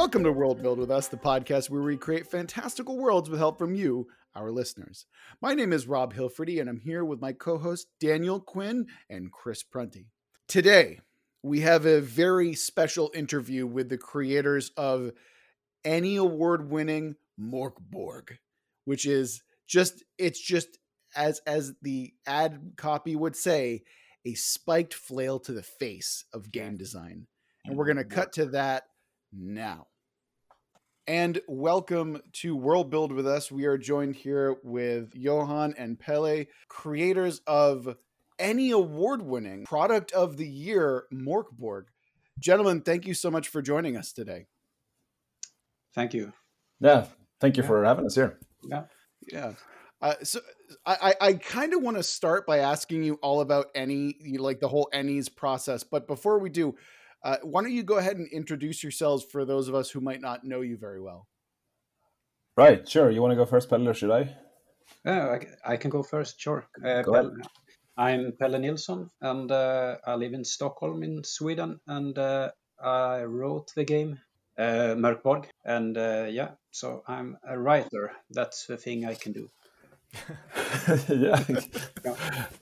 Welcome to World Build with Us, the podcast where we create fantastical worlds with help from you, our listeners. My name is Rob Hilferty, and I'm here with my co host Daniel Quinn and Chris Prunty. Today, we have a very special interview with the creators of ENnie award winning Morkborg, which is just, it's just as as the ad copy would say, a spiked flail to the face of game design. And we're going to cut to that now. And welcome to World Build with us. We are joined here with Johan and Pele, creators of ENnie award winning product of the year, Morkborg. Gentlemen, thank you so much for joining us today. Thank you. Yeah, thank you yeah. for having us here. Yeah. Yeah. Uh, so I, I kind of want to start by asking you all about any like the whole ENnies process. But before we do, uh, why don't you go ahead and introduce yourselves for those of us who might not know you very well? Right, sure. You want to go first, Pelle, or should I? Uh, I, I, can go first, sure. Uh, go Pelle, I'm Pelle Nilsson, and uh, I live in Stockholm in Sweden, and uh, I wrote the game uh, Mörkborg, and uh, yeah, so I'm a writer. That's the thing I can do. yeah.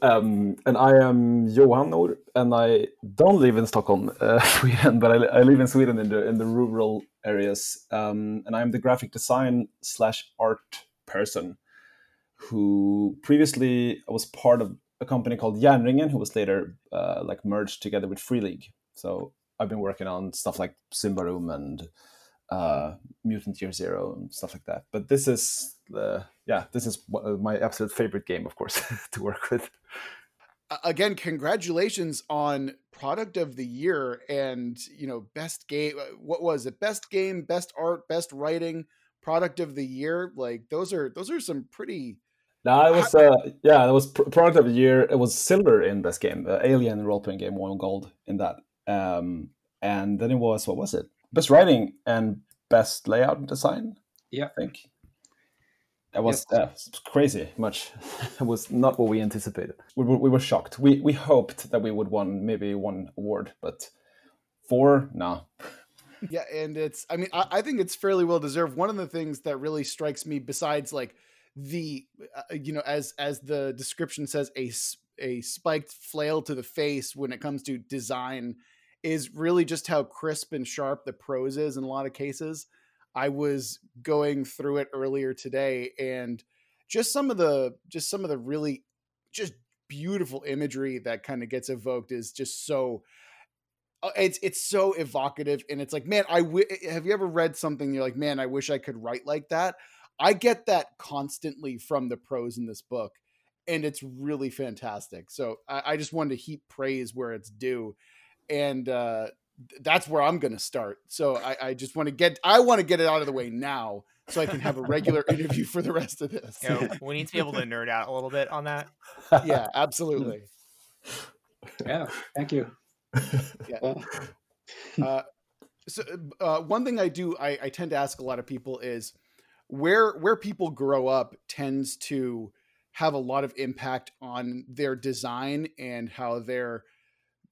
Um, and I am Johan Nohr, and I don't live in Stockholm, uh, Sweden, but I, I, live in Sweden in the in the rural areas. Um, and I'm the graphic design slash art person who previously I was part of a company called Järnringen, who was later uh, like merged together with Free League. So I've been working on stuff like Symbaroum and uh, Mutant Year Zero and stuff like that. But this is the yeah, this is my absolute favorite game, of course, to work with. Again, congratulations on product of the year and you know best game. Uh, what was it? Best game, best art, best writing, product of the year. Like those are those are some pretty. No, it was uh, yeah, it was product of the year. It was silver in this game. Uh, Alien role playing game won gold in that. Um, and then it was what was it? Best writing and best layout and design. Yeah, I think that was uh, crazy much. it was not what we anticipated. We were, we were shocked. We we hoped that we would won maybe one award, but four, nah. yeah, and it's. I mean, I, I, think it's fairly well deserved. One of the things that really strikes me, besides like the, uh, you know, as as the description says, a a spiked flail to the face when it comes to design, is really just how crisp and sharp the prose is in a lot of cases. I was going through it earlier today and just some of the just some of the really just beautiful imagery that kind of gets evoked is just so uh, it's it's so evocative and it's like man I w- have you ever read something you're like man I wish I could write like that I get that constantly from the prose in this book and it's really fantastic so I, I just wanted to heap praise where it's due and uh that's where I'm going to start. So I, I just want to get I want to get it out of the way now so I can have a regular interview for the rest of this. You know, we need to be able to nerd out a little bit on that. Yeah, absolutely. Yeah, thank you. Yeah. Uh, so uh, one thing I do I, I tend to ask a lot of people is where where people grow up tends to have a lot of impact on their design and how their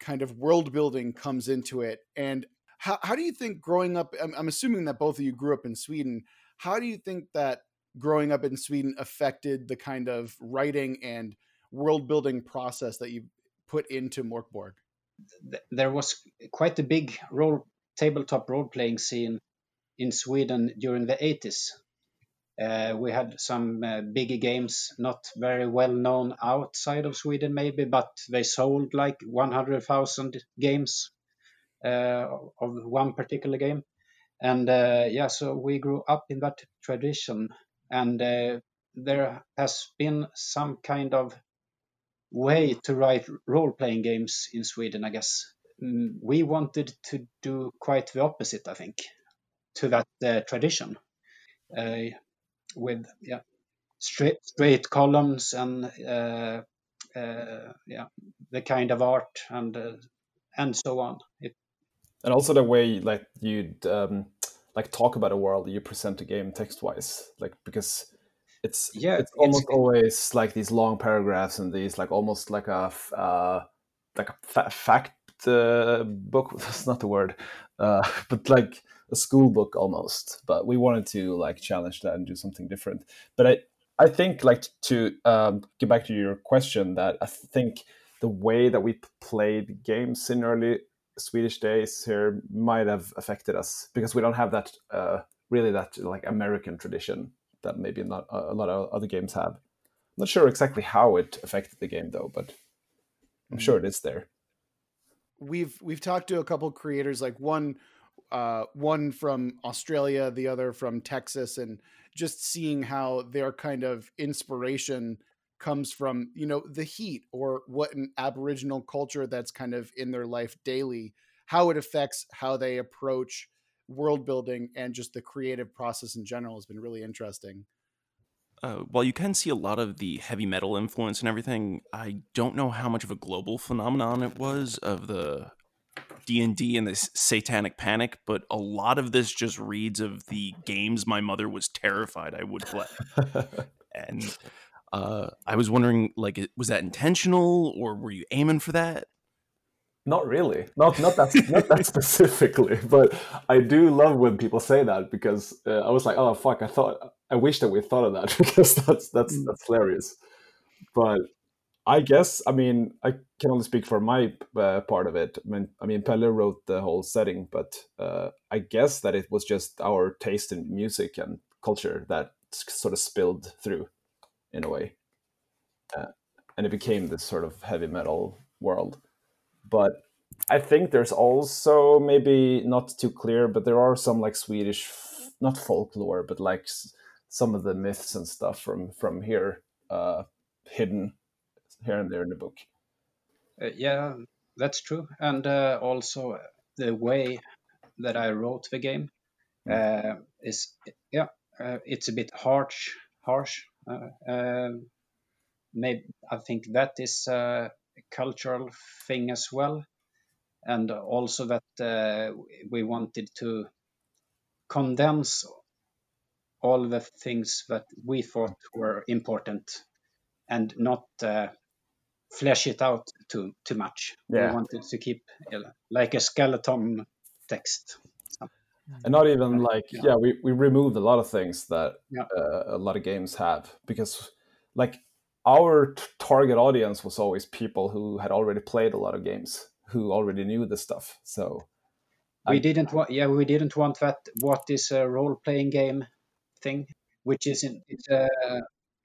kind of world building comes into it. And how, how do you think growing up, I'm, I'm assuming that both of you grew up in Sweden. How do you think that growing up in Sweden affected the kind of writing and world building process that you put into Mörk Borg? There was quite a big role tabletop role playing scene in Sweden during the 80s. Uh, we had some uh, bigger games, not very well known outside of Sweden, maybe, but they sold like 100,000 games uh, of one particular game. And yeah, so we grew up in that tradition. And there has been some kind of way to write role playing games in Sweden, I guess. Mm, we wanted to do quite the opposite, I think, to that uh, tradition. Uh, with yeah straight straight columns and uh, uh, yeah the kind of art and uh, and so on. It, and also the way like you'd um, like talk about a world you present a game text wise, like because it's yeah it's almost it's, always like these long paragraphs and these like almost like a uh, like a fa- fact uh, book. That's not the word, uh, but like a school book almost. But we wanted to like challenge that and do something different. But I I think like to um, get back to your question that I think the way that we played games in early Swedish days here might have affected us because we don't have that uh, really that like American tradition that maybe not a lot of other games have. I'm not sure exactly how it affected the game though, but I'm sure mm-hmm. it is there. We've we've talked to a couple creators, like one uh, one from Australia, the other from Texas, and just seeing how their kind of inspiration comes from you know the heat or what an aboriginal culture that's kind of in their life daily how it affects how they approach world building and just the creative process in general has been really interesting. Uh, while you can see a lot of the heavy metal influence and everything i don't know how much of a global phenomenon it was of the d&d and this satanic panic but a lot of this just reads of the games my mother was terrified i would play and uh, I was wondering, like, was that intentional, or were you aiming for that? Not really, not not that not that specifically, but I do love when people say that because uh, I was like, oh fuck, I thought I wish that we thought of that because that's that's mm. that's hilarious. But I guess I mean I can only speak for my uh, part of it. I mean, I mean Pelle wrote the whole setting, but uh, I guess that it was just our taste in music and culture that sort of spilled through in a way. Uh, and it became this sort of heavy metal world. But I think there's also maybe not too clear, but there are some like Swedish, not folklore, but like some of the myths and stuff from from here uh, hidden here and there in the book. Uh, yeah, that's true, and uh, also the way that I wrote the game hmm. uh, is yeah, uh, it's a bit harsh, harsh, uh, um, maybe I think that is a cultural thing as well, and also that uh, we wanted to condense all the things that we thought were important and not uh, flesh it out too too much. Yeah. We wanted to keep like a skeleton text and not even like yeah, yeah we, we removed a lot of things that yeah. uh, a lot of games have because like our target audience was always people who had already played a lot of games who already knew the stuff so we I, didn't want yeah we didn't want that what is a role-playing game thing which is in it's uh,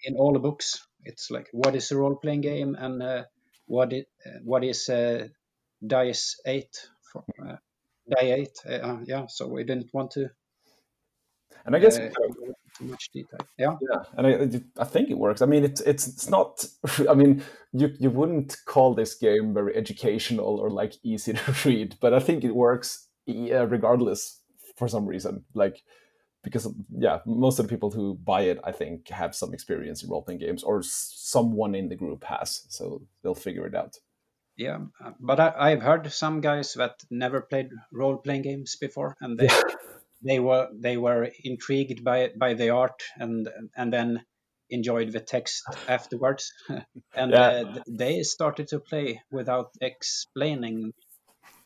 in all the books it's like what is a role-playing game and uh, what it uh, what is uh, dice 8 for, uh, day eight. Uh, yeah, so we didn't want to. And I guess uh, too much detail. Yeah, yeah, and I, I think it works. I mean, it's it's it's not. I mean, you you wouldn't call this game very educational or like easy to read, but I think it works regardless for some reason. Like because yeah, most of the people who buy it, I think, have some experience in role playing games, or someone in the group has, so they'll figure it out. Yeah but I, have heard some guys that never played role playing games before and they they were they were intrigued by by the art and and then enjoyed the text afterwards. And yeah. uh, they started to play without explaining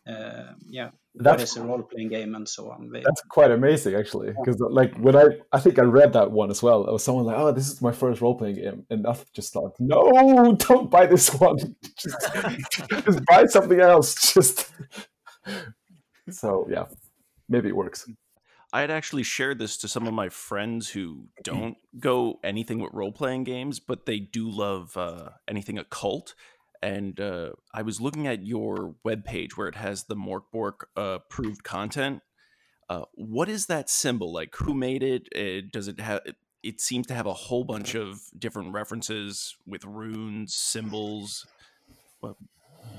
uh, yeah that's, what is a role playing game and so on. They, that's quite amazing actually, because like when I I think I read that one as well. It was someone like, "Oh, this is my first role playing game," and I just thought, "No, don't buy this one. just, just buy something else." Just so yeah, maybe it works. I had actually shared this to some of my friends who don't go anything with role playing games, but they do love uh, anything occult and uh, I was looking at your webpage where it has the Mörk Borg uh, approved content. Uh, what is that symbol? Like, who made it? Uh, does it have? It seems to have a whole bunch of different references with runes, symbols. Well,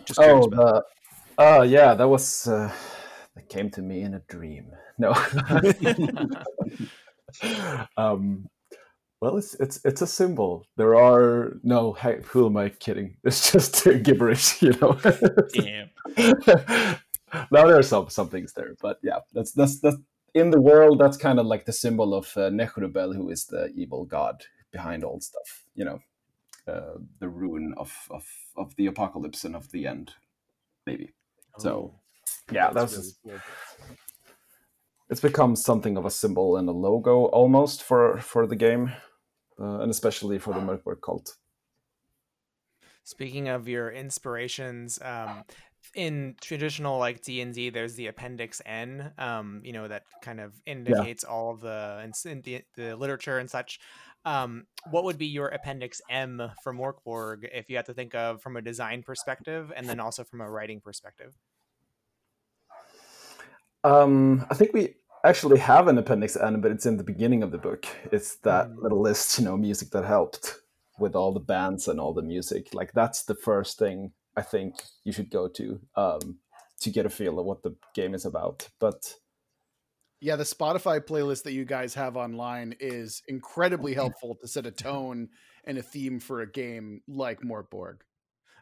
just oh, the, oh yeah, that was uh, that came to me in a dream. No. um, well, it's it's it's a symbol. There are no. Hey, who am I kidding? It's just gibberish, you know. Damn. now there are some some things there, but yeah, that's that's that's in the world. That's kind of like the symbol of uh, who is the evil god behind all stuff. You know, uh, the ruin of of of the apocalypse and of the end, maybe. Oh, so, yeah, that's. that's really cool. It's become something of a symbol and a logo almost for for the game, uh, and especially for the Mörk Borg cult. Speaking of your inspirations, um, in traditional like D and D, there's the Appendix N, um, you know, that kind of indicates yeah. all of the, the, the literature and such. Um, what would be your Appendix M for Mörk Borg if you had to think of from a design perspective and then also from a writing perspective? Um, I think we actually have an Appendix N, but it's in the beginning of the book. It's that mm. little list, you know, music that helped with all the bands and all the music. Like that's the first thing I think you should go to um, to get a feel of what the game is about. But yeah, the Spotify playlist that you guys have online is incredibly helpful to set a tone and a theme for a game like Mörk Borg.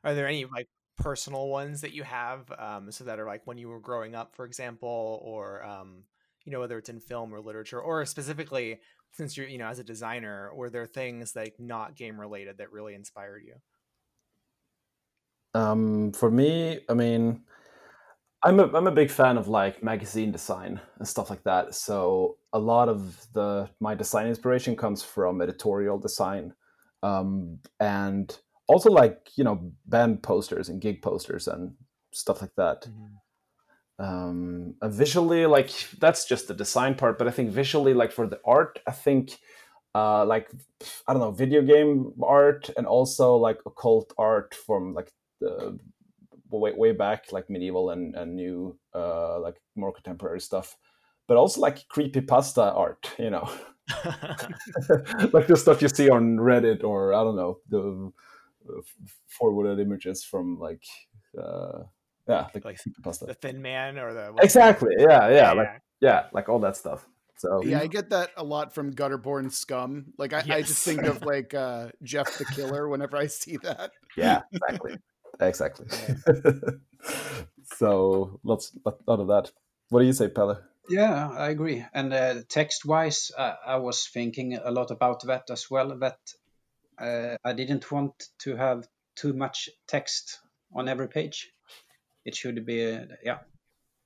Are there any like personal ones that you have um, so that are like when you were growing up, for example, or um, you know whether it's in film or literature, or specifically since you're you know as a designer, were there things like not game related that really inspired you? Um, for me, I mean, I'm a I'm a big fan of like magazine design and stuff like that. So a lot of the my design inspiration comes from editorial design, um, and also like you know band posters and gig posters and stuff like that. Mm-hmm. Um, visually, like that's just the design part, but I think visually, like for the art, I think uh, like I don't know, video game art and also like occult art from like the way, way back, like medieval and, and new, uh, like more contemporary stuff, but also like creepy pasta art, you know, like the stuff you see on Reddit or I don't know the forwarded images from like uh, yeah, like, like pasta. the Thin Man or the exactly, yeah, yeah, yeah, like yeah, like all that stuff. So yeah, I get that a lot from Gutterborn Scum. Like I, yes. I just think of like uh, Jeff the Killer whenever I see that. Yeah, exactly exactly. so lots, lot of that. What do you say, Pelle? Yeah, I agree. And uh, text-wise, uh, I was thinking a lot about that as well. That uh, I didn't want to have too much text on every page. It should be, uh, yeah,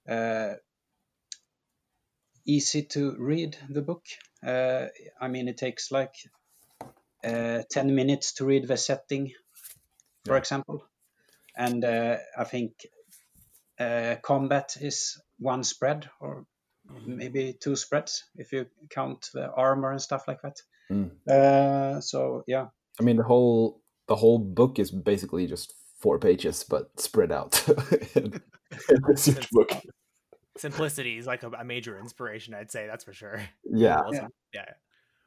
uh, easy to read the book. Uh, I mean, it takes like ten minutes to read the setting, for yeah. example and uh, I think uh, combat is one spread or maybe two spreads if you count the armor and stuff like that. Mm. Uh, so yeah, I mean the whole the whole book is basically just four pages but spread out. book. Simplicity is like a, a, major inspiration, I'd say. That's for sure. Yeah, yeah. yeah.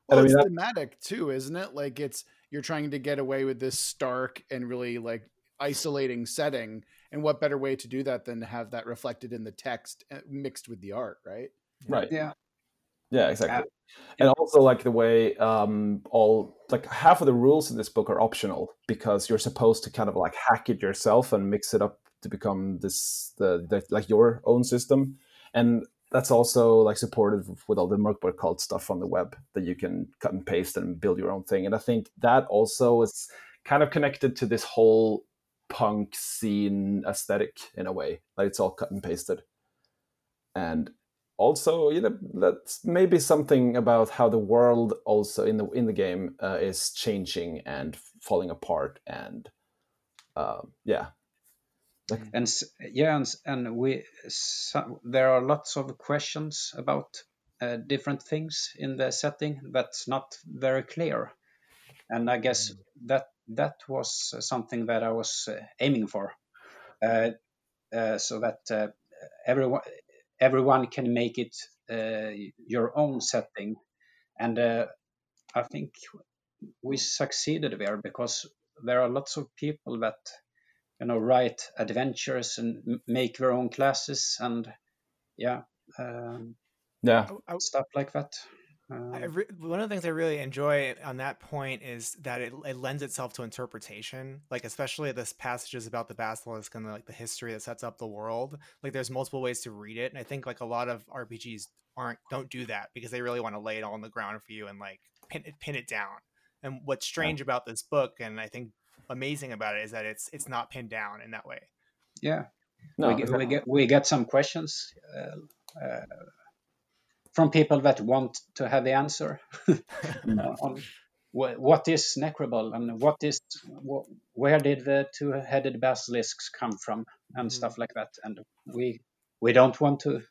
Well, I mean, it's thematic too, isn't it? Like it's you're trying to get away with this stark and really like isolating setting and what better way to do that than to have that reflected in the text uh, mixed with the art right right yeah yeah exactly and also like the way um all like half of the rules in this book are optional because you're supposed to kind of like hack it yourself and mix it up to become this the, the like your own system and that's also like supported with all the Mörk Borg cult stuff on the web that you can cut and paste and build your own thing and i think that also is kind of connected to this whole punk scene aesthetic in a way. Like it's all cut and pasted. And also, you know, that's maybe something about how the world also in the in the game uh, is changing and falling apart. And uh, yeah, like, and yeah, and, and we so, there are lots of questions about uh, different things in the setting that's not very clear. And I guess mm. that that was something that I was uh, aiming for, uh, uh, so that everyone everyone can make it your own setting, and I think we succeeded there because there are lots of people that you know write adventures and make their own classes and yeah um, yeah. Stuff like that um, re- one of the things I really enjoy on that point is that it, it, lends itself to interpretation. Like especially this passages about the basilisk and the, like the history that sets up the world. Like there's multiple ways to read it, and I think like a lot of RPGs aren't don't do that because they really want to lay it all on the ground for you and like pin it pin it down. And what's strange yeah. about this book, and I think amazing about it, is that it's it's not pinned down in that way. Yeah, no, we, get, we get we get some questions. Uh, uh, from people that want to have the answer on wh- what is Nechrubel and what is wh- where did the two-headed basilisks come from and Mhm. stuff like that. And we we don't want to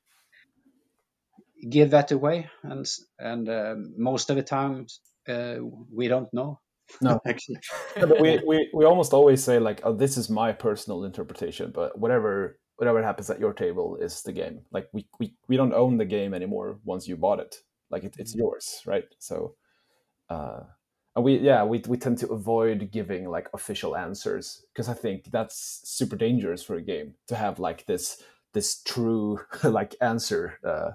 give that away, and and uh, most of the time uh, we don't know. No. actually. Yeah, but we, we, we almost always say like, oh, this is my personal interpretation, but whatever whatever happens at your table is the game. Like we, we, we don't own the game anymore once you bought it. Like it, it's yours, right? So, uh, and we yeah we we tend to avoid giving like official answers because I think that's super dangerous for a game to have like this this true like answer uh,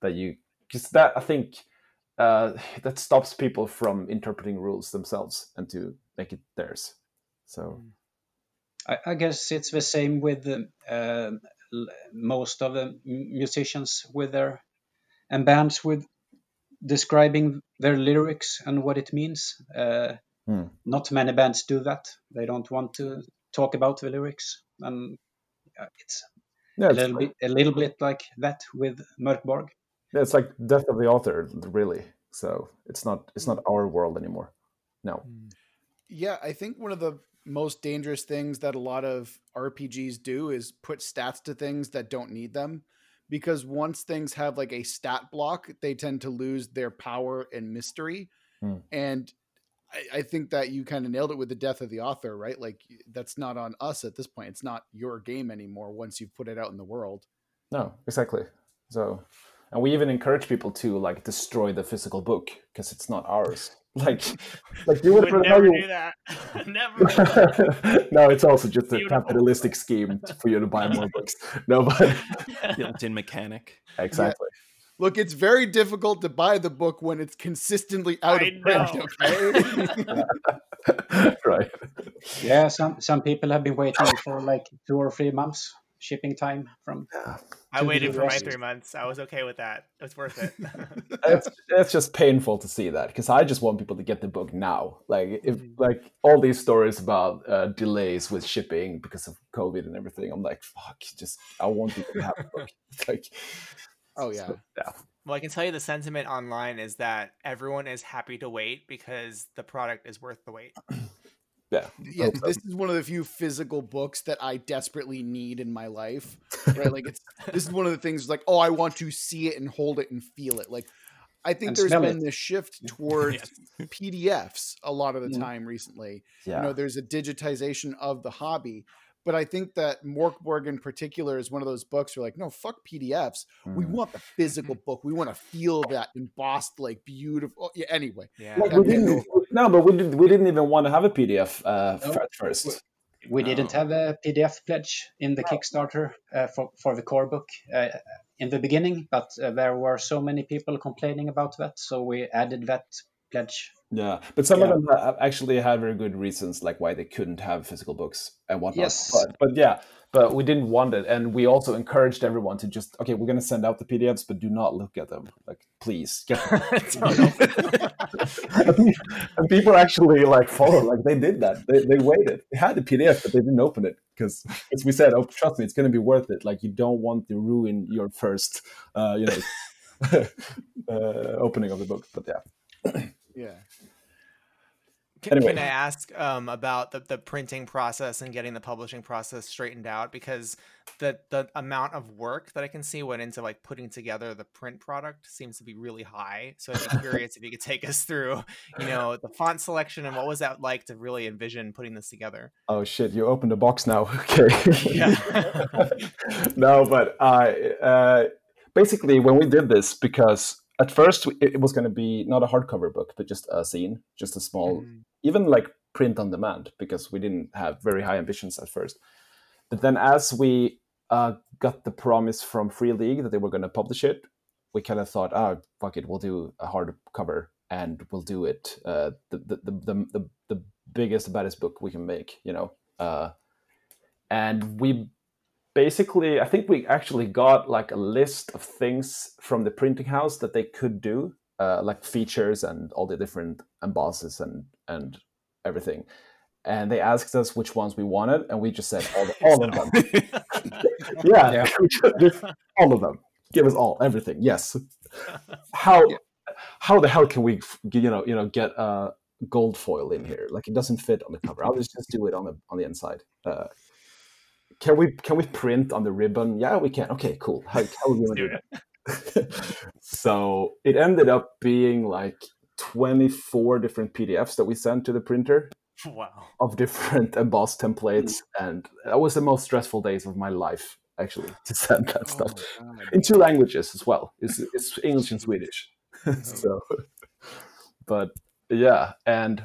that you because that I think uh, that stops people from interpreting rules themselves and to make it theirs. So I, I guess it's the same with um, um, most of the musicians with their and bands with describing their lyrics and what it means. Uh, Hmm. Not many bands do that. They don't want to talk about the lyrics, and uh, it's yeah, a it's, little bit a little bit like that with Mörkborg. yeah, it's like death of the author, really. So it's not it's not our world anymore. No. Yeah, I think one of the most dangerous things that a lot of RPGs do is put stats to things that don't need them. Because once things have like a stat block, they tend to lose their power and mystery. Hmm. And I, I think that you kind of nailed it with the death of the author, right? Like that's not on us at this point. It's not your game anymore once you've put it out in the world. No, exactly. So, and we even encourage people to like destroy the physical book because it's not ours. Like, like you would, would know never you- do that. never. no, it's also just a Beautiful. capitalistic scheme for you to buy more books. No, but Built-in mechanic. exactly. Look, it's very difficult to buy the book when it's consistently out I of print. know. Okay. right. Yeah, some some people have been waiting for like two or three months shipping time from. I waited for my three months. I was okay with that. It was worth it. it's, it's just painful to see that because I just want people to get the book now. Like if Mhm. like all these stories about uh, delays with shipping because of COVID and everything, I'm like, fuck, just I want people to have the book. like, Oh yeah. yeah, well, I can tell you the sentiment online is that everyone is happy to wait because the product is worth the wait. yeah. yeah, this is one of the few physical books that I desperately need in my life. Right? Like it's this is one of the things like, oh, I want to see it and hold it and feel it. Like I think And there's been it. this shift towards Yes. PDFs a lot of the Mm. time recently. Yeah. You know, there's a digitization of the hobby. But I think that Morkborg in particular is one of those books where like, no, fuck PDFs. We Mm. want the physical book. We want to feel that embossed, like beautiful. Yeah, anyway. Yeah. Like, we didn't, no, but we didn't. We didn't even want to have a PDF uh, No. at first. We didn't Oh. have a PDF pledge in the Kickstarter uh, for for the core book uh, in the beginning, but uh, there were so many people complaining about that, so we added that pledge. Yeah, but some Yeah. of them ha- actually had very good reasons, like why they couldn't have physical books and whatnot. Yes. But, but yeah, but we didn't want it, and we also encouraged everyone to just okay, we're going to send out the PDFs, but do not look at them. Like, please get them. And and people actually like follow, like they did that. They, they waited. They had the PDF, but they didn't open it because, as we said, oh, trust me, it's going to be worth it. Like, you don't want to ruin your first, uh, you know, uh, opening of the book. But yeah. Yeah. Can, Anyway. can I ask um, about the, the printing process and getting the publishing process straightened out? Because the the amount of work that I can see went into like putting together the print product seems to be really high. So I'm curious if you could take us through, you know, the font selection and what was that like to really envision putting this together? Oh shit! You opened the box now. Okay. No, but uh, uh, basically, when we did this, because at first it was going to be not a hardcover book, but just a zine, just a small, Mm. even like print on demand, because we didn't have very high ambitions at first. But then, as we uh, got the promise from Free League that they were going to publish it, we kind of thought, oh fuck it, we'll do a hardcover and we'll do it uh, the, the, the, the, the the biggest baddest book we can make, you know. Uh, and we basically, I think we actually got like a list of things from the printing house that they could do, uh, like features and all the different embosses and and everything. And they asked us which ones we wanted, and we just said all, all of them. yeah, Yeah. all of them. Give us all, everything. Yes. how how the hell can we you know you know get a gold foil in here? Like it doesn't fit on the cover. I'll just, just do it on the on the inside. Uh, can we can we print on the ribbon? Yeah, we can. Okay, cool. How, how are we gonna do that? so it ended up being like 24 different PDFs that we sent to the printer. Wow. Of different embossed templates, and that was the most stressful days of my life actually to send that stuff Oh in two languages as well. It's, it's English and Swedish. Oh. so, but yeah, and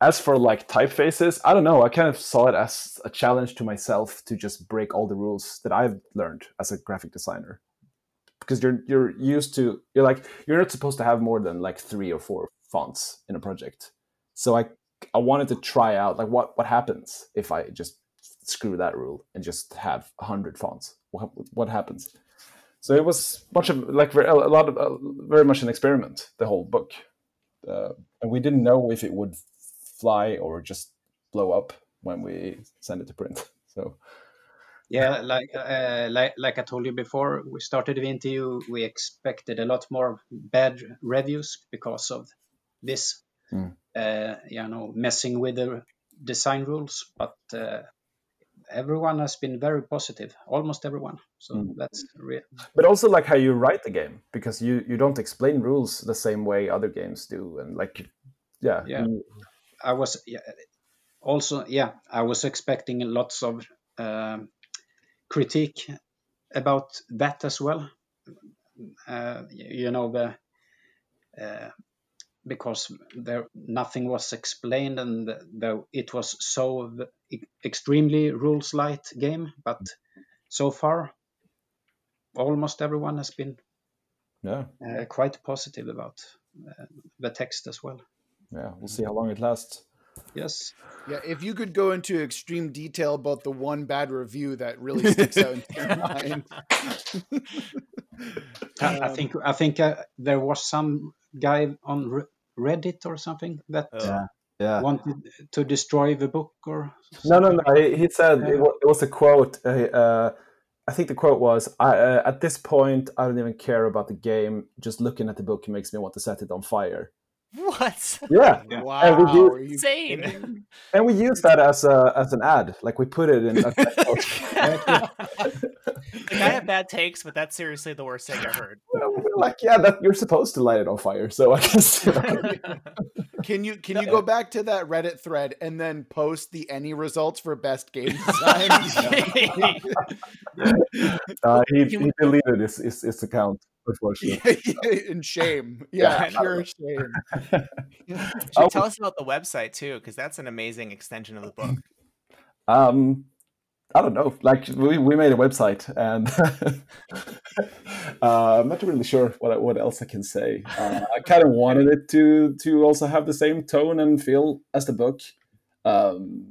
as for like typefaces, I don't know. I kind of saw it as a challenge to myself to just break all the rules that I've learned as a graphic designer. Because you're you're used to you're like you're not supposed to have more than like three or four fonts in a project. So I I wanted to try out like what what happens if I just screw that rule and just have a hundred fonts. What what happens? So it was much of like a lot of uh, very much an experiment. The whole book, uh, and we didn't know if it would fly or just blow up when we send it to print. So Yeah, like uh, like like I told you before, we started the interview. We expected a lot more bad reviews because of this, Mm. uh, you know, messing with the design rules. But uh, everyone has been very positive, almost everyone. So Mm. that's real. but also like how you write the game because you you don't explain rules the same way other games do and like yeah Yeah. you- I was also yeah I was expecting lots of um, critique about that as well. Uh, you know the uh, because there nothing was explained and the, it was so extremely rules light game, but so far almost everyone has been yeah uh, quite positive about uh, the text as well. Yeah we'll see how long it lasts Yes. Yeah, if you could go into extreme detail about the one bad review that really sticks out in your mind. I, I Um, think I think uh, there was some guy on Re- Reddit or something that Oh. yeah yeah wanted to destroy the book or No, no, no. He, he said it, Yeah. wa- it was a quote. Uh, uh, I think the quote was, I, uh, "At this point, I don't even care about the game. Just looking at the book makes me want to set it on fire." What? Yeah, Yeah. Wow, And we do- Insane. and we use that as a as an ad. Like we put it in. A, like I have bad takes, but that's seriously the worst thing I've heard. like, yeah, that you're supposed to light it on fire. So I guess. you know. Can you can you go back to that Reddit thread and then post the ENnie results for best game design? Uh, he, he deleted his, his his account. Unfortunately. In shame, yeah, Yeah. pure shame. Should tell us about the website too, because that's an amazing extension of the book. Um, I don't know. Like we, we made a website, and uh, I'm not really sure what what else I can say. Uh, I kind of wanted it to to also have the same tone and feel as the book, um,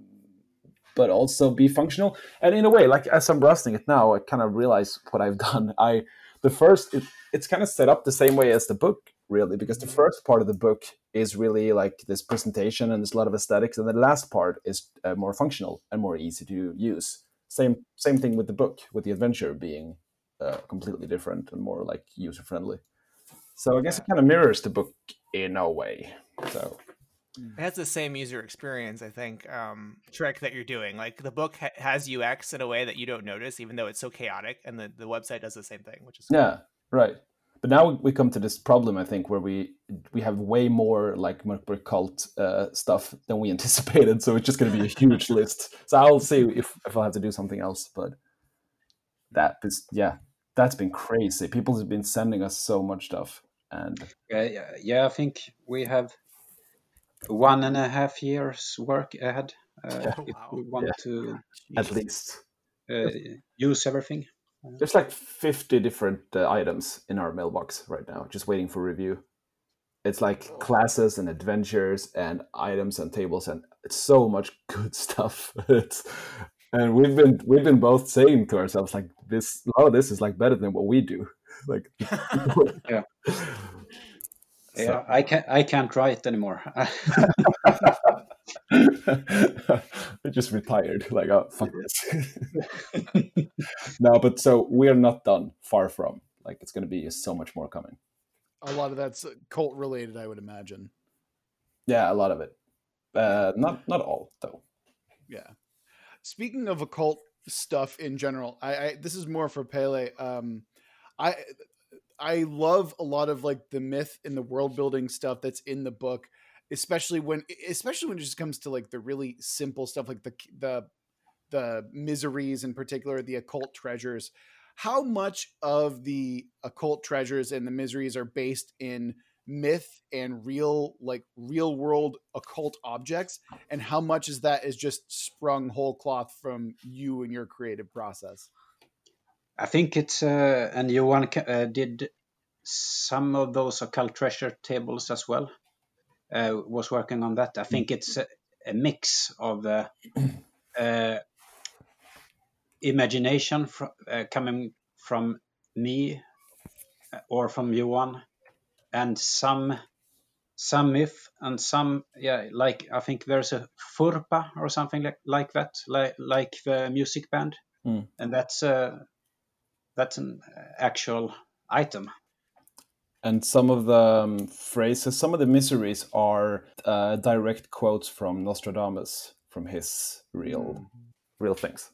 but also be functional. And in a way, like as I'm browsing it now, I kind of realize what I've done. I the first it, it's kind of set up the same way as the book, really, because the first part of the book is really like this presentation and there's a lot of aesthetics, and the last part is uh, more functional and more easy to use. Same same thing with the book, with the adventure being uh, completely different and more like user friendly. So I guess it kind of mirrors the book in a way. So It has the same user experience, I think, um, trick that you're doing. Like the book ha- has UX in a way that you don't notice, even though it's so chaotic, and the, the website does the same thing, which is yeah, right. But now we come to this problem, I think, where we we have way more like Mörk Borg cult uh, stuff than we anticipated. So it's just going to be a huge list. So I'll see if if I'll have to do something else. But that is yeah, that's been crazy. People have been sending us so much stuff, and Yeah, yeah, yeah, I think we have one and a half years work ahead uh, Yeah. if Wow. we want Yeah. to at least uh, use everything. There's like 50 different uh, items in our mailbox right now, just waiting for review. It's like classes and adventures and items and tables, and it's so much good stuff. it's and we've been we've been both saying to ourselves like this a lot of this is like better than what we do like Yeah. So- Yeah, I can't. I can't write anymore. I just retired like oh fuck this no but so we're not done far from like it's going to be so much more coming a lot of that's cult related, I would imagine. Yeah, a lot of it. Uh, not not all though. Yeah. Speaking of occult stuff in general, I, I this is more for Pelle. Um, I I love a lot of like the myth and the world building stuff that's in the book, especially when especially when it just comes to like the really simple stuff like the the the miseries in particular, the occult treasures. How much of the occult treasures and the miseries are based in myth and real like real world occult objects and how much is that is just sprung whole cloth from you and your creative process I think it's uh, and Johan uh, did some of those occult treasure tables as well. Uh, was working on that. I think it's a, a mix of uh, uh, imagination fr- uh, coming from me or from Johan, and some some myth and some yeah like I think there's a furpa or something like, like that like like the music band, Mm. and that's uh, that's an actual item. And some of the um, phrases, some of the miseries are uh, direct quotes from Nostradamus, from his real, real things.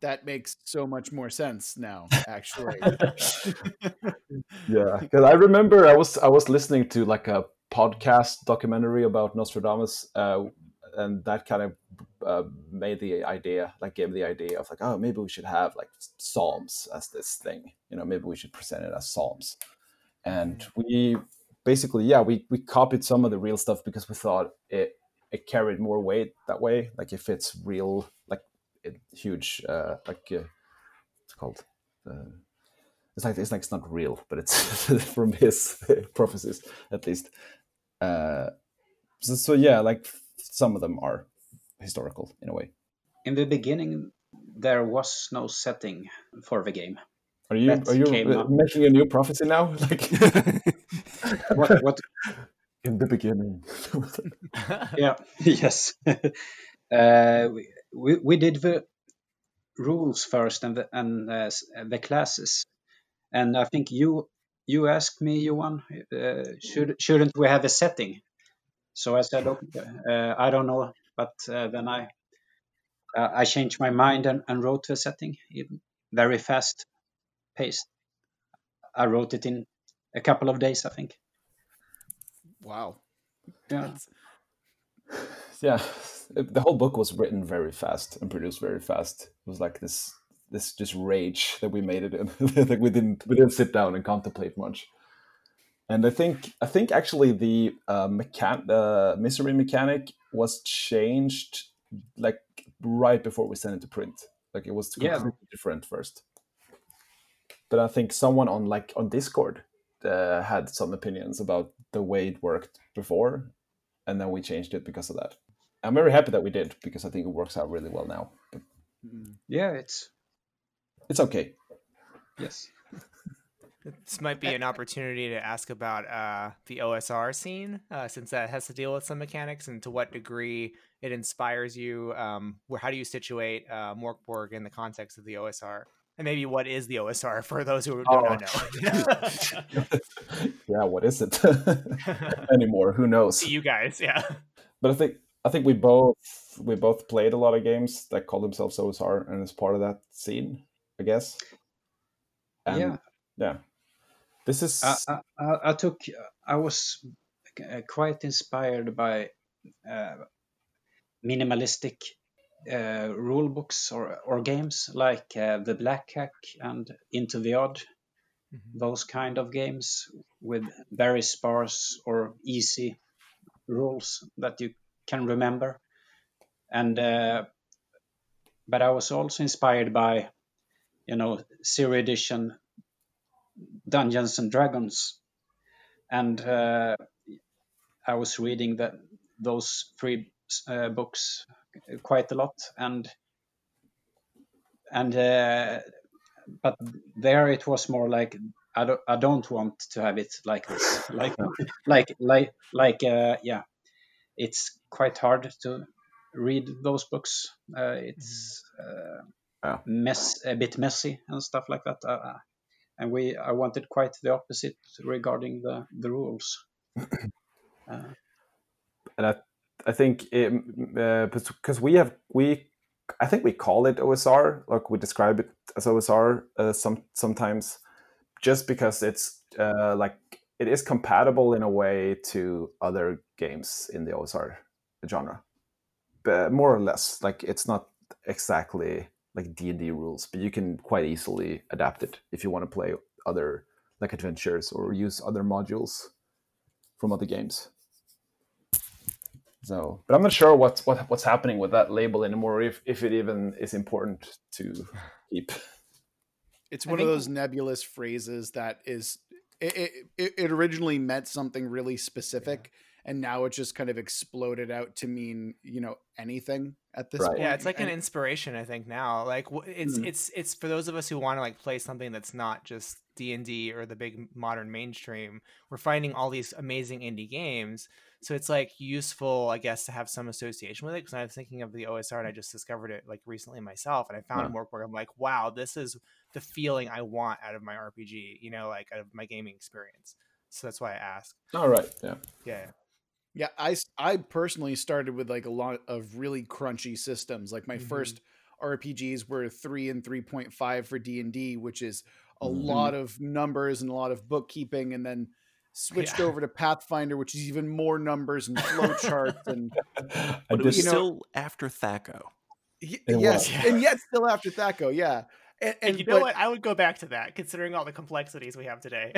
that makes so much more sense now actually Yeah, because I remember I was I was listening to like a podcast documentary about Nostradamus, uh, and that kind of uh, made the idea, like gave the idea of like, oh, maybe we should have like psalms as this thing. You know, maybe we should present it as psalms. And we basically, yeah, we we copied some of the real stuff because we thought it it carried more weight that way. Like if it's real, like it, huge, uh, like uh, it's called. Uh, it's like it's like it's not real, but it's from his prophecies at least. Uh, so, so yeah, like some of them are historical in a way. In the beginning, there was no setting for the game. Are you are you making a new prophecy now? Like What? What? in the beginning. yeah. Yes. uh, we, we did the rules first and the and uh, the classes, and I think you you asked me, Johan, uh, should shouldn't we have a setting? So I said, okay, uh, I don't know, but uh, then I uh, I changed my mind and, and wrote the setting very fast paced. I wrote it in a couple of days, I think. wow Yeah. Yeah, the whole book was written very fast and produced very fast. It was like this this just rage that we made it in. like we didn't we didn't sit down and contemplate much. And I think I think actually the uh, mechan- uh, misery mechanic was changed like right before we sent it to print. Like it was Yeah. completely different first. But I think someone on like on Discord uh, had some opinions about the way it worked before, and then we changed it because of that. I'm very happy that we did because I think it works out really well now. But mm. Yeah, it's it's okay. yes. This might be an opportunity to ask about uh, the OSR scene, uh, since that has to deal with some mechanics, and to what degree it inspires you. Um, where how do you situate uh, Morkborg in the context of the OSR, and maybe what is the OSR for those who do Oh. not know? yeah, what is it anymore? Who knows? You guys, yeah. But I think I think we both we both played a lot of games that call themselves OSR, and it's part of that scene, I guess. And yeah. yeah. This is I, I, I- I took I was uh, quite inspired by uh, minimalistic uh, rule books or, or games like uh, the Black Hack and Into the Odd, those kind of games with very sparse or easy rules that you can remember. And uh, but I was also inspired by you know zero edition Dungeons and Dragons, and uh, I was reading that those three uh, books quite a lot, and and uh, but there it was more like I don't I don't want to have it like this, like like like like uh, yeah, it's quite hard to read those books. Uh, it's uh, Yeah. mess a bit messy and stuff like that. Uh, and we I wanted quite the opposite regarding the the rules. uh, and I I think because uh, we have we I think we call it OSR like we describe it as OSR uh, some sometimes just because it's uh, like it is compatible in a way to other games in the OSR genre, but more or less like it's not exactly like D and D rules, but you can quite easily adapt it if you want to play other like adventures or use other modules from other games. So, but I'm not sure what's what, what's happening with that label anymore. If if it even is important to keep. It's one of those nebulous phrases that is it, it, it originally meant something really specific yeah. And now it just kind of exploded out to mean you know anything at this right. point yeah it's like and, an inspiration i think now like it's mm-hmm. it's it's for those of us who want to like play something that's not just d&d or the big modern mainstream we're finding all these amazing indie games so it's like useful i guess to have some association with it because i was thinking of the osr and i just discovered it like recently myself and i found yeah. more where i'm like wow this is the feeling i want out of my rpg you know like out of my gaming experience so that's why i asked all right yeah yeah yeah i i personally started with like a lot of really crunchy systems like my mm-hmm. first rpgs were 3 and 3.5 for d&d which is a mm-hmm. lot of numbers and a lot of bookkeeping and then switched yeah. over to Pathfinder, which is even more numbers and flowcharts and. but it was still know, after THAC0. yes, and yet still after THAC0, yeah. And, and, and you know what? I would go back to that, considering all the complexities we have today.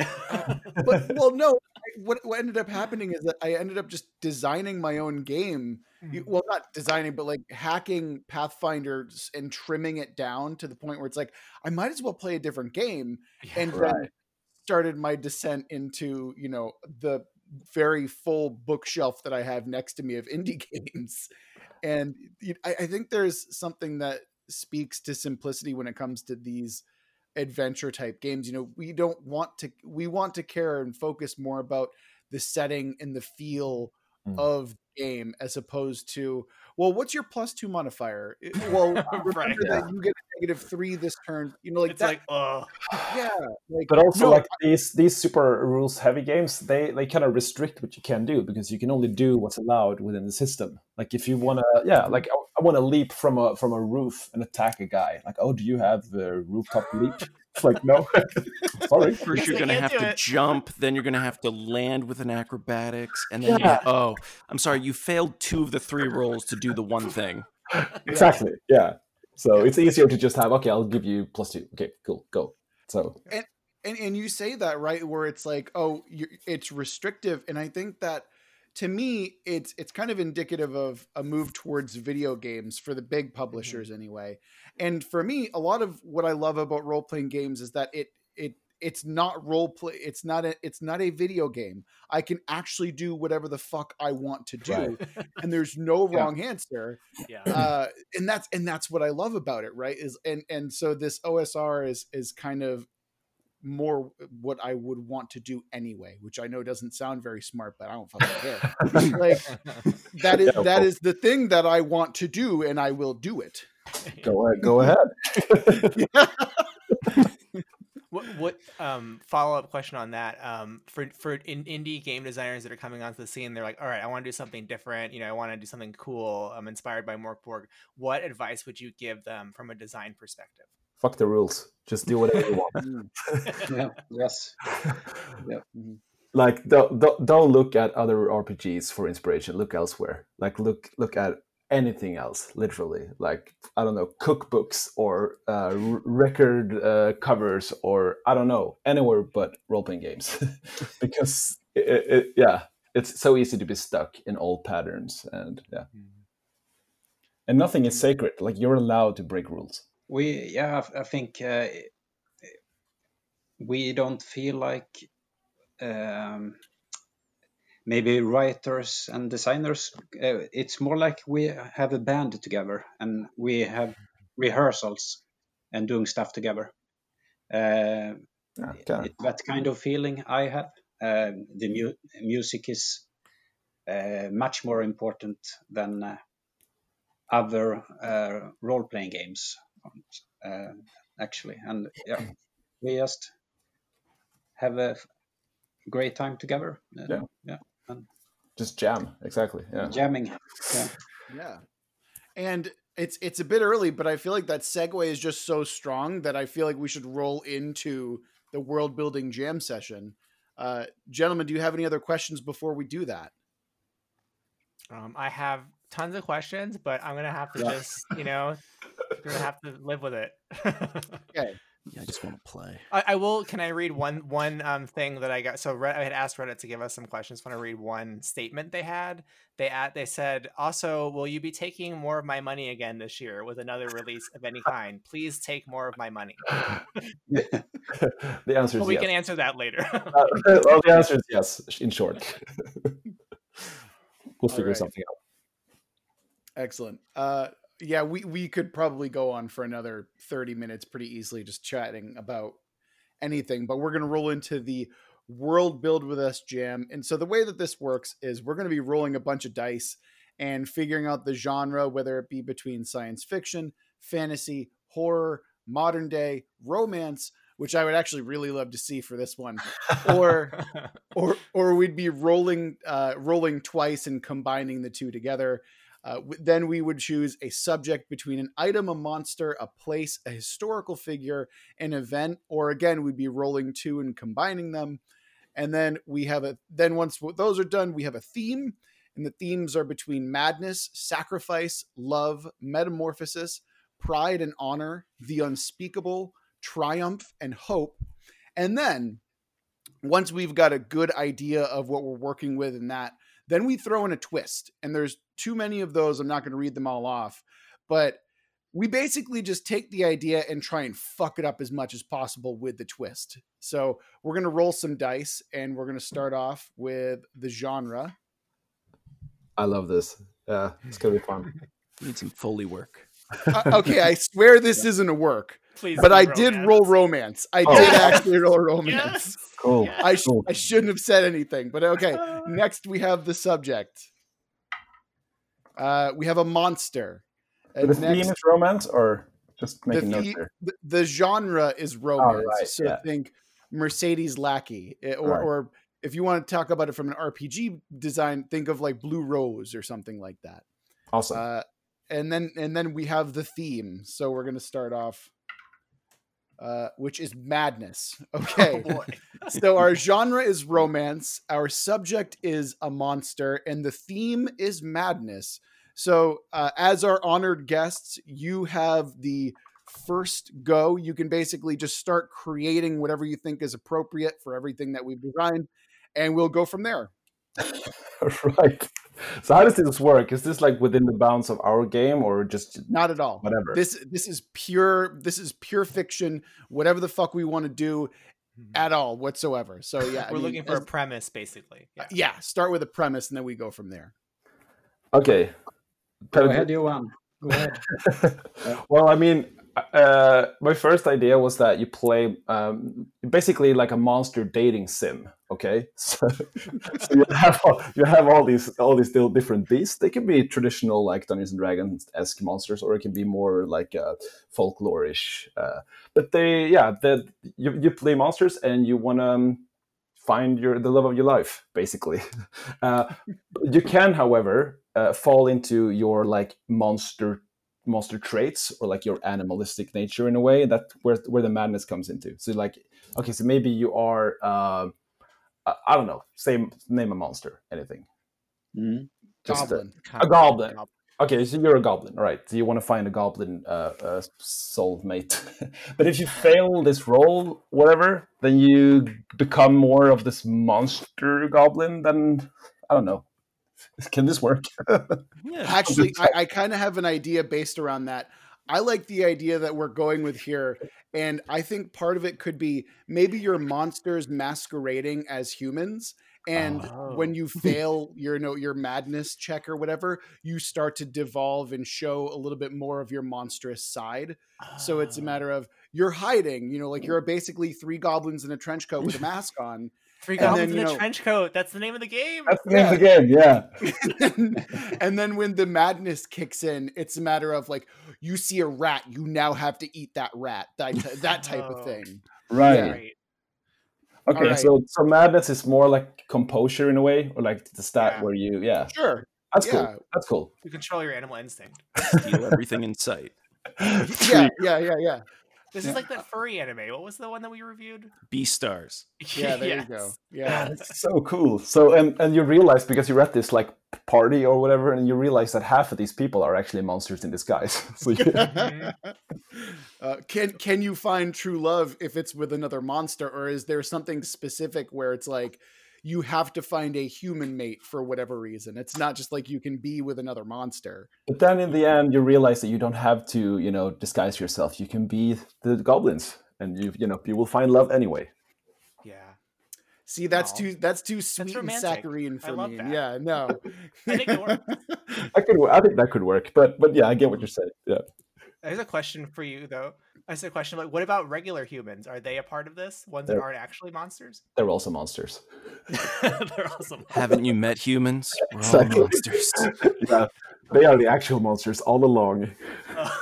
but well, no. What what ended up happening is that I ended up just designing my own game. Mm-hmm. Well, not designing, but like hacking Pathfinder and trimming it down to the point where it's like I might as well play a different game. Yeah, and right. then started my descent into you know the very full bookshelf that I have next to me of indie games, and I, I think there's something that speaks to simplicity when it comes to these adventure type games. You know, we don't want to we want to care and focus more about the setting and the feel mm. of game as opposed to well what's your plus two modifier well remember right, yeah. that you get a negative three this turn you know like it's that, like oh yeah like, but also no, like these these super rules heavy games they they kind of restrict what you can do because you can only do what's allowed within the system like if you want to yeah like i, I want to leap from a from a roof and attack a guy like oh do you have a rooftop leap It's like, no, sorry. First, you're going to have to it. jump, then you're going to have to land with an acrobatics, and then yeah. you, oh, I'm sorry, you failed two of the three rolls to do the one thing. Exactly. Yeah. So it's easier to just have okay, I'll give you plus two. Okay, cool, go. So and and, and you say that right where it's like oh it's restrictive, and I think that to me it's it's kind of indicative of a move towards video games for the big mm-hmm. publishers mm-hmm. anyway and for me a lot of what i love about role playing games is that it it it's not role play it's not a it's not a video game i can actually do whatever the fuck i want to do right. and there's no wrong yeah. answer yeah uh, and that's and that's what i love about it right is and and so this osr is is kind of more what I would want to do anyway, which I know doesn't sound very smart, but I don't fucking care. like that is yeah, that is the thing that I want to do, and I will do it. Go ahead. Go ahead. what what um, follow up question on that? Um, for for in indie game designers that are coming onto the scene, they're like, all right, I want to do something different. You know, I want to do something cool. I'm inspired by Mörk Borg. What advice would you give them from a design perspective? Fuck the rules. Just do whatever you want. Mm. yeah. Yes. Yeah. Mm-hmm. Like don't, don't don't look at other RPGs for inspiration. Look elsewhere. Like look look at anything else. Literally, like I don't know, cookbooks or uh, record uh, covers or I don't know anywhere but role playing games, because it, it, yeah, it's so easy to be stuck in old patterns and yeah. Mm-hmm. And nothing is sacred. Like you're allowed to break rules we yeah i think uh, we don't feel like um, maybe writers and designers uh, it's more like we have a band together and we have rehearsals and doing stuff together uh, okay. that kind of feeling i have um, the mu music is uh, much more important than uh, other uh, role-playing games uh, actually. And yeah, we just have a great time together. Uh, Yeah. yeah, Just jam, exactly. Yeah. jamming. Yeah. Yeah. And it's it's a bit early, but I feel like that segue is just so strong that I feel like we should roll into the world building jam session. Uh, gentlemen, do you have any other questions before we do that? Um, I have tons of questions, but I'm gonna have to Yeah. just, you know, gonna have to live with it. Okay. Yeah, I just want to play. I, I will. Can I read one one um thing that I got? So Red, I had asked Reddit to give us some questions. Want to read one statement they had? They at they said also, will you be taking more of my money again this year with another release of any kind? Please take more of my money. the answer is But we yes. can answer that later. Uh, well, the answer is yes. In short, we'll figure Alright. something out. Excellent. Uh, yeah, we, we could probably go on for another 30 minutes pretty easily just chatting about anything, but we're going to roll into the World Build with Us jam. And so the way that this works is we're going to be rolling a bunch of dice and figuring out the genre, whether it be between science fiction, fantasy, horror, modern day, romance, which I would actually really love to see for this one, or or or we'd be rolling uh, rolling twice and combining the two together. Uh, then we would choose a subject between an item, a monster, a place, a historical figure, an event, or again we'd be rolling two and combining them. And then we have a then once those are done, we have a theme, and the themes are between madness, sacrifice, love, metamorphosis, pride and honor, the unspeakable, triumph, and hope. And then once we've got a good idea of what we're working with in that, then we throw in a twist. And there's too many of those. I'm not going to read them all off, but we basically just take the idea and try and fuck it up as much as possible with the twist. So we're going to roll some dice and we're going to start off with the genre. I love this. Yeah, it's gonna be fun. Need some Foley work. Uh, okay, I swear this isn't a work, Please, but be I did roll romance. romance. I Oh. did actually roll romance. Yes. Cool. Yes. I, sh- Cool. I shouldn't have said anything, but okay. Next, we have the subject. Uh, we have a monster. And the theme is romance, or just the, making notes the, there. the, the genre is romance. right, so yeah. think Mercedes Lackey, eh, or, Right. or if you want to talk about it from an RPG design, think of like Blue Rose or something like that. Awesome. Uh, and then and then we have the theme. So we're gonna start off, uh, which is madness. Okay. Oh so our genre is romance our subject is a monster and the theme is madness so uh, as our honored guests you have the first go you can basically just start creating whatever you think is appropriate for everything that we've designed and we'll go from there right. So how does this work? Is this like within the bounds of our game, or just not at all whatever? this this is pure this is pure fiction whatever the fuck we want to do mm-hmm. at all whatsoever so yeah We're mean, looking for as- a premise, basically. Yeah. Uh, yeah start with a premise and then we go from there okay. Go Pedro- ahead, Johan. Um, go ahead. well, I mean, uh, my first idea was that you play um, basically like a monster dating sim. Okay, so, so you have all, you have all these all these different beasts. They can be traditional like Dungeons and Dragons esque monsters, or it can be more like uh, folklorish. Uh, but they, yeah, the you, you play monsters and you want to. Um, find your the love of your life basically uh, you can however uh, fall into your like monster monster traits or like your animalistic nature in a way that where where the madness comes into. So like okay so maybe you are uh, I- don't know same name a monster anything. Mhm. Just, goblin a goblin. Okay so you're a goblin all right. So you want to find a goblin uh, uh soulmate. But if you fail this roll whatever then you become more of this monster goblin then i don't know can this work Yeah. Actually, I, I kind of have an idea based around that. I like the idea that we're going with here. And I think part of it could be maybe your monsters masquerading as humans. And when Oh. you fail your you know, your madness check or whatever, you start to devolve and show a little bit more of your monstrous side. So it's a Ah. matter of you're hiding, you know, like you're basically three goblins in a trench coat with a mask on. Three and goblins then, in a know- trench coat. That's the name of the game. that's the name of the game yeah and then when the madness kicks in, it's a matter of like you see a rat, you now have to eat that rat, that that type Oh. of thing. right Yeah. Right. Okay, Alright. so so madness is more like composure in a way, or like the stat Yeah. where you yeah. Sure. That's Yeah. cool. That's cool. You control your animal instinct. Steal everything in sight. Yeah, yeah, yeah, yeah. This Yeah. is like that furry anime. What was the one that we reviewed? Beastars. Yeah, there you go. Yeah, Yeah. that's so cool. So and and you realize because you're at this like party or whatever, and you realize that half of these people are actually monsters in disguise. so you, uh, can can you find true love if it's with another monster, or is there something specific where it's like you have to find a human mate for whatever reason? It's not just like you can be with another monster. but then in the end, you realize that you don't have to you know disguise yourself. You can be the goblins, and you you know you will find love anyway. Yeah. See, that's Aw. too that's too sweet and romantic. saccharine I for love me. that. Yeah, no. I think. I could I think that could work, but but yeah, I get what you're saying. Yeah. There's a question for you though. I said a question like, what about regular humans? Are they a part of this? Ones that They're- aren't actually monsters? They're also monsters. They're awesome. Haven't you met humans? We're all Exactly. monsters. yeah, they are the actual monsters all along.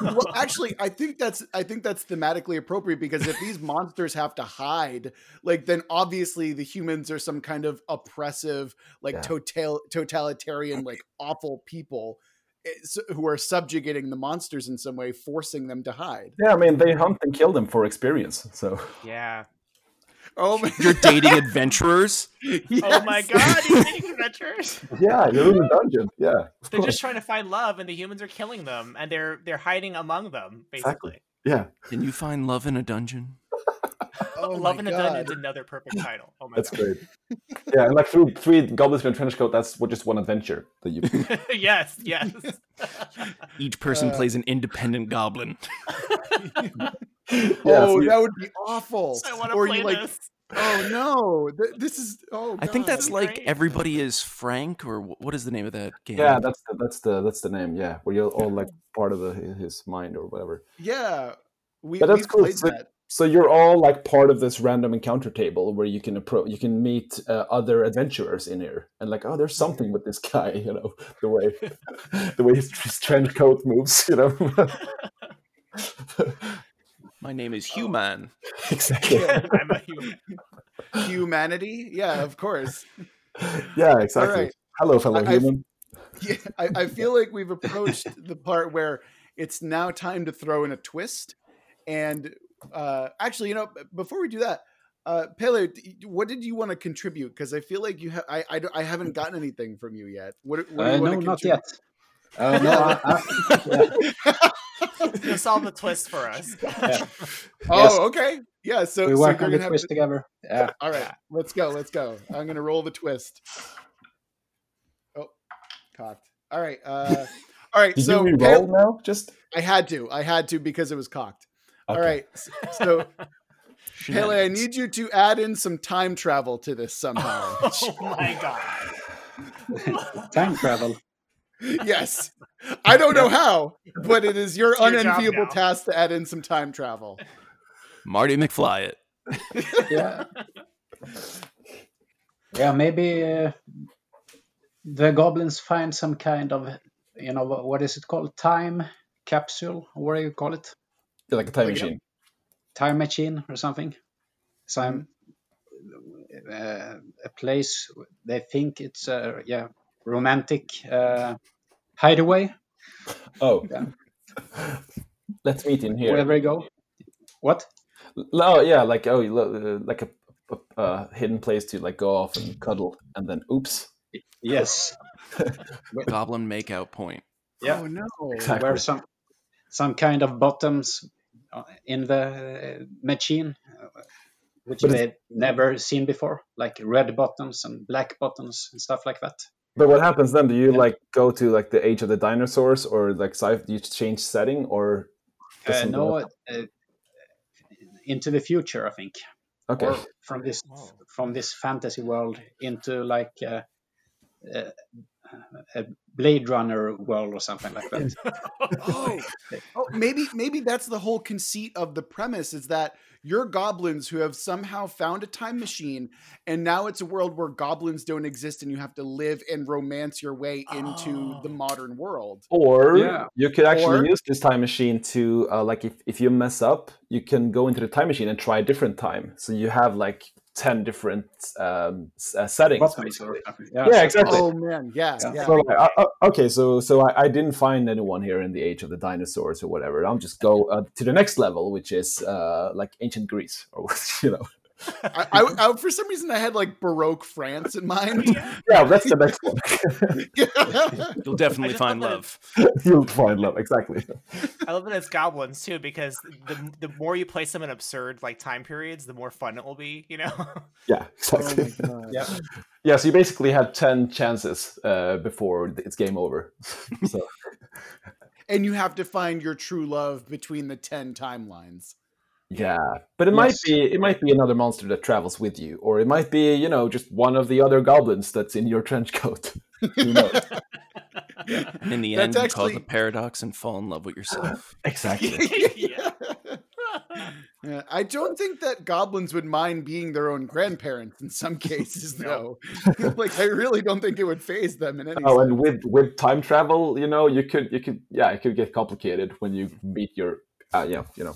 well, actually, I think that's I think that's thematically appropriate because if these monsters have to hide, like then obviously the humans are some kind of oppressive, like Yeah. total totalitarian, like awful people s- Eh, who are subjugating the monsters in some way, forcing them to hide. Yeah, I mean they hunt and kill them for experience. So yeah. Oh my, You're dating adventurers? Oh my Yes. god, these dating adventurers. yeah, you're in a dungeon. Yeah, They're course. just trying to find love and the humans are killing them and they're they're hiding among them, Exactly. basically. yeah, Can you find love in a dungeon? Oh Love my in a God. Dungeon is another perfect title. Oh my god. that's god. great. Yeah, and like through three goblins in a trench coat, that's what just one adventure that you. yes, yes. Each person Uh, plays an independent goblin. yeah, oh, so that would be awful. I want to or play you like, this. oh no, th- this is oh. I think God. that's like great. everybody is Frank, or what is the name of that game? yeah, that's the, that's the that's the name. Yeah, where you're all like part of the, his mind or whatever. yeah. We, But that's we've cool. played So- that. So you're all like part of this random encounter table where you can approach, you can meet uh, other adventurers in here, and like, oh, there's something with this guy, you know, the way the way his, his trench coat moves, you know. My name is Human. exactly. I'm a human. Humanity, yeah, of course. Yeah, exactly. right. Hello, fellow I- I've- human. Yeah, I, I feel like we've approached the part where it's now time to throw in a twist. And uh, actually, you know, before we do that, uh, Pelle, what did you want to contribute? Because I feel like you have, I, I, I haven't gotten anything from you yet. What, what do you Uh, no, to not yet. Uh, no, I, I, yeah. You solve the twist for us. Yeah. Oh, Yes. okay. Yeah. So, we so work you're on the gonna twist to- together. Yeah. All right, let's go. Let's go. I'm gonna roll the twist. Oh, cocked. All right. Uh, all right. Did so you re-roll now? Just I had to. I had to because it was cocked. All Okay. right. So Pelle, I need you to add in some time travel to this somehow. oh my god. Time travel. yes. I don't know how, but it is your It's your unenviable now. task to add in some time travel. Marty McFly it. Yeah. yeah, maybe uh, the goblins find some kind of, you know, what, what is it called? Time capsule? What do you call it? You're like a time Like, machine. Time machine or something? Some uh, a place they think it's a yeah romantic uh, hideaway. Oh, Yeah. let's meet in here. Wherever you go. What? Oh yeah, like oh, you lo- uh, like a, a, a hidden place to like go off and cuddle, and then oops. Yes. Goblin makeout point. Yeah. Oh no. Exactly. where some some kind of buttons uh, in the uh, machine uh, which But they've never seen before like red buttons and black buttons and stuff like that But what happens then? Do you Yeah. like go to like the age of the dinosaurs, or like sci- do you change setting, or uh, no uh, into the future i think okay, or from this Oh. from this fantasy world into like uh, uh, a blade runner world or something like that Oh, oh, maybe maybe that's the whole conceit of the premise is that you're goblins who have somehow found a time machine, and now it's a world where goblins don't exist, and you have to live and romance your way into the Oh. modern world. or Yeah. you could actually Or- use this time machine to uh, like if if you mess up, you can go into the time machine and try a different time. So you have like ten different um, uh, settings. Basically. something. Yeah, exactly. Oh man, yeah, Yeah. yeah. So like, uh, okay, so so I, I didn't find anyone here in the age of the dinosaurs or whatever. I'll just go uh, to the next level, which is uh, like ancient Greece or you know. I, I, I- for some reason I had like Baroque France in mind. Yeah, that's the next one. You'll definitely find love that. You'll find love exactly. I love that it's goblins too, because the the more you place them in absurd like time periods, the more fun it will be. You know. Yeah, oh exactly. my god. Yeah. yeah, so you basically have ten chances uh, before it's game over. so And you have to find your true love between the ten timelines. Yeah, but it might be it might be another monster that travels with you, or it might be you know just one of the other goblins that's in your trench coat. Who knows? And in the That's end, you cause actually- a paradox and fall in love with yourself. exactly. yeah. Yeah, I don't think that goblins would mind being their own grandparents in some cases, though. like, I really don't think it would phase them in any. Oh, sense. and with with time travel, you know, you could you could yeah, it could get complicated when you meet your uh, yeah, you know.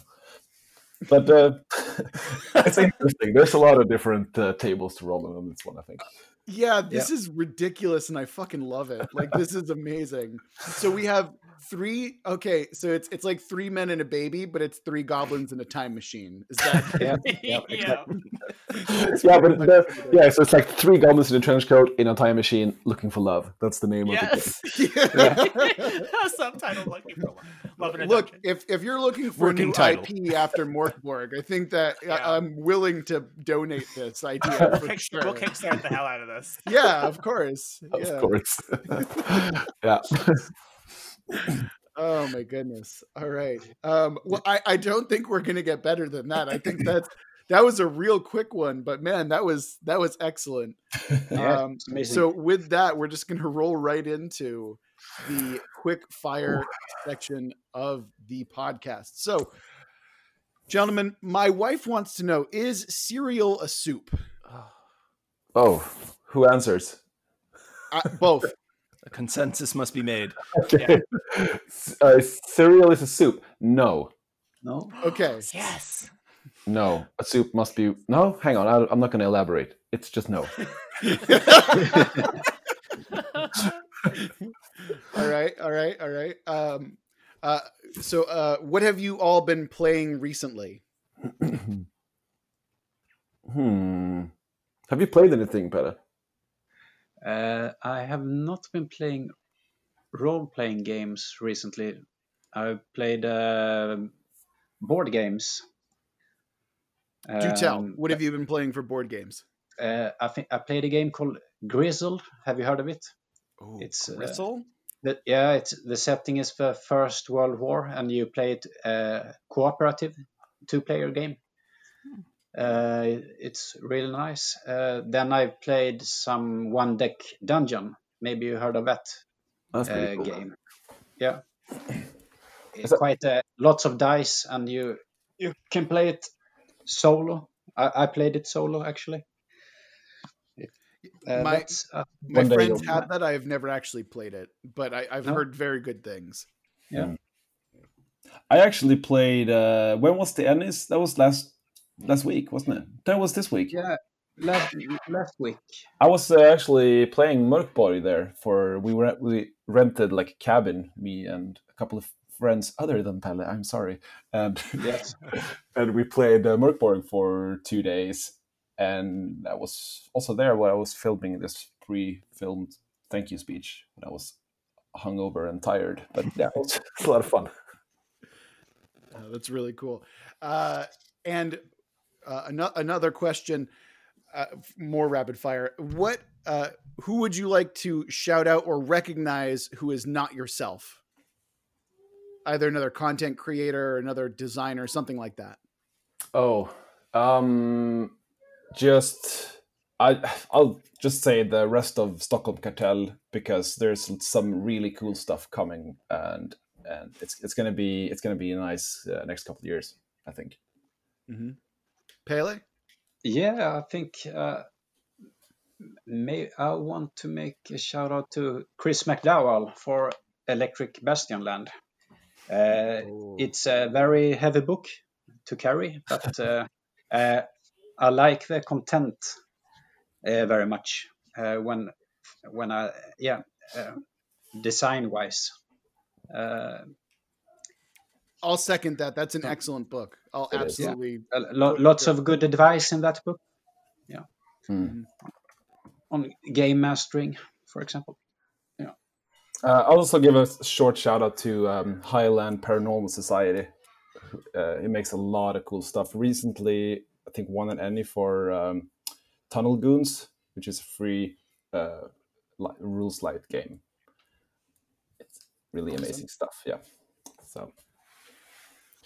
But uh, it's interesting. There's a lot of different uh, tables to roll on this one, I think. Yeah, this is ridiculous, and I fucking love it. Like, this is amazing. So we have three. Okay, so it's it's like three men and a baby, but it's three goblins and a time machine. Is that? Yeah. yeah. yeah, but the, yeah, so it's like three goblins in a trench coat in a time machine looking for love. That's the name of Yes. Yeah. Subtitle looking for love. Love Look, dungeon. if if you're looking for Working a new title. IP after Mörk Borg, I think that Yeah. I, I'm willing to donate this idea. We'll, kick, sure. we'll kickstart the hell out of this. Yeah, of course. Of yeah. course. yeah. Oh my goodness. All right. Um, well, I, I don't think we're gonna get better than that. I think that's that was a real quick one, but man, that was that was excellent. Yeah, Um, it's amazing. so with that, we're just gonna roll right into the quick fire section of the podcast. So, gentlemen, my wife wants to know: Is cereal a soup? Oh, who answers? Uh, both. A consensus must be made. Okay. S- Uh, cereal is a soup. No. no. Okay. Yes. No. A soup must be. No, hang on. I, I'm not going to elaborate. It's just no. all right. All right. All right. Um, uh, so, uh, what have you all been playing recently? hmm. Have you played anything, Pelle? Uh, I have not been playing role-playing games recently. I've played uh, board games. Do tell. Um, What have you been playing for board games? uh, I think I played a game called Grizzle. Have you heard of it? Oh, it's, uh, Gristle. The, yeah, it's the setting is the First World War, and you play it uh, cooperative, two-player game. Uh, it's really nice. Uh, then I played some one-deck dungeon. Maybe you heard of that That's uh, cool. game. Yeah, it's that- quite uh, lots of dice, and you you can play it solo. I, I played it solo actually. Uh, My- uh, My friends you'll- have that. I've never actually played it, but I, I've No? heard very good things. Yeah. I actually played. Uh, when was the ENnies? That was last last week, wasn't it? That was this week. yeah, last last week. I was uh, actually playing Mörk Borg there for we were we rented like a cabin, me and a couple of friends other than Pelle. I'm sorry, and Yes. and we played uh, Mörk Borg for two days, and I was also there while I was filming this pre-filmed thank you speech when I was hungover and tired. But yeah, it's, was, it was a lot of fun. Uh, that's really cool. Uh, and uh, ano- another question, uh, more rapid fire. What, uh, who would you like to shout out or recognize who is not yourself? Either another content creator, another designer, something like that. Oh, um, just I I'll just say the rest of Stockholm Kartell because there's some really cool stuff coming and and it's it's gonna be it's gonna be a nice uh, next couple of years I think. Mm-hmm. Pelle? Yeah, I think uh, may I want to make a shout out to Chris McDowall for Electric Bastionland. Uh, it's a very heavy book to carry, but uh, uh, I like the content uh, very much uh, when when I yeah uh, design wise. Uh, I'll second that. That's an excellent book. I'll It is, yeah. absolutely. lo- lots of good advice in that book. Yeah, Hmm. on game mastering, for example. Yeah. Uh, I'll also give a short shout out to um, Highland Paranormal Society. Uh, he makes a lot of cool stuff. Recently, I think one and Emmy for um, Tunnel Goons, which is a free uh, li- rules light game. It's really amazing stuff. Yeah. So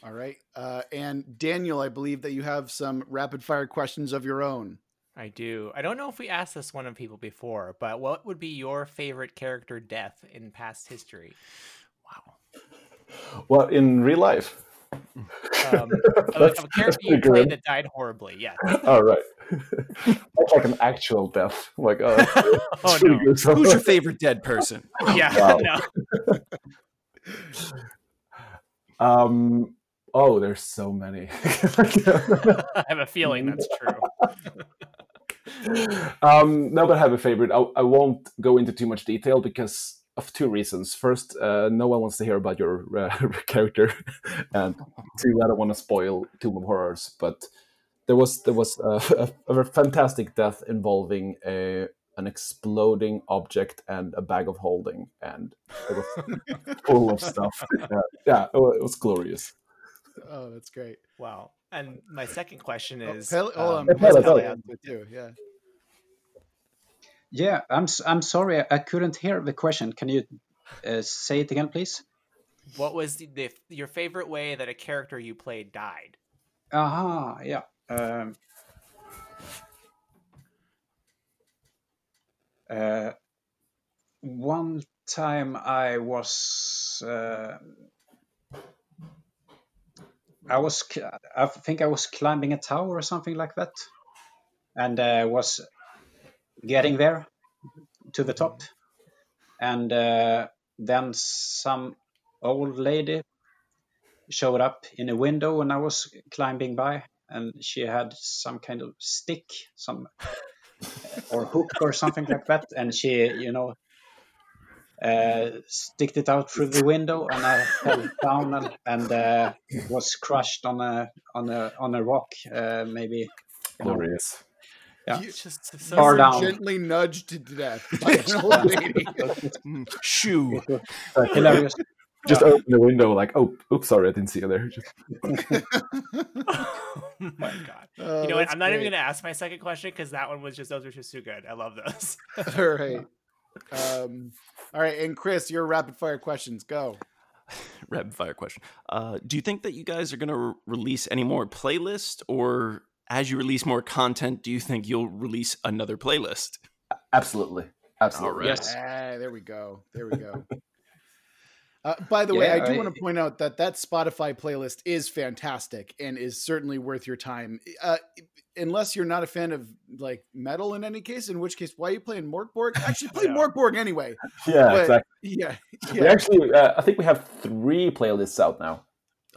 All right. Uh, and Daniel, I believe that you have some rapid fire questions of your own. I do. I don't know if we asked this one of people before, but what would be your favorite character death in past history? Wow. well, in real life. Um, That's- of a character you played that died horribly. Yeah. All right. That's like an actual death. Like, uh, oh no. Who's your favorite dead person? Yeah. Wow. No. um. Oh, there's so many. I have a feeling that's true. um, no, but I have a favorite. I, I won't go into too much detail because of two reasons. First, uh, no one wants to hear about your uh, character, and two, I don't want to spoil Tomb of Horrors. But there was there was a, a, a fantastic death involving a an exploding object and a bag of holding, and it was full of stuff. Uh, yeah, it wa- it was glorious. Oh, that's great. Wow. And my second question Oh, is Pelle- hold um, on. Pelle, Pelle Pelle. has it too. Yeah. Yeah, I'm I'm sorry, I, I couldn't hear the question. Can you uh, say it again, please? what was the, the your favorite way that a character you played died? Aha, yeah. Um, uh, one time I was, uh, I was, I think I was climbing a tower or something like that, and uh, was getting there to the top, and uh, then some old lady showed up in a window when I was climbing by, and she had some kind of stick, some or hook or something like that, and she, you know, uh, sticked it out through the window, and I fell down and, and uh, was crushed on a on a on a rock, uh, maybe. Glorious. Yeah. You- It's just you so Far were down. Gently nudged to death by an old lady. Shoo. hilarious. Just open the window, like, oh, oops, sorry, I didn't see you there. Just, oh my god. Oh, you know what? I'm not even going to ask my second question because that one was just those were just too good. I love those. All right. Um, all right, and Chris, your rapid fire questions go. Rapid fire question. Uh, do you think that you guys are going to re- release any more playlist, or as you release more content, do you think you'll release another playlist? absolutely. Absolutely. All right. Yes. Ah, there we go. There we go. Uh, by the way, I do I- want to point out that that Spotify playlist is fantastic and is certainly worth your time. Uh, unless you're not a fan of like metal in any case, in which case, why are you playing Mörk Borg? Actually, play Yeah. Mörk Borg anyway. Yeah, But- exactly. Yeah, We actually, uh, I think we have three playlists out now.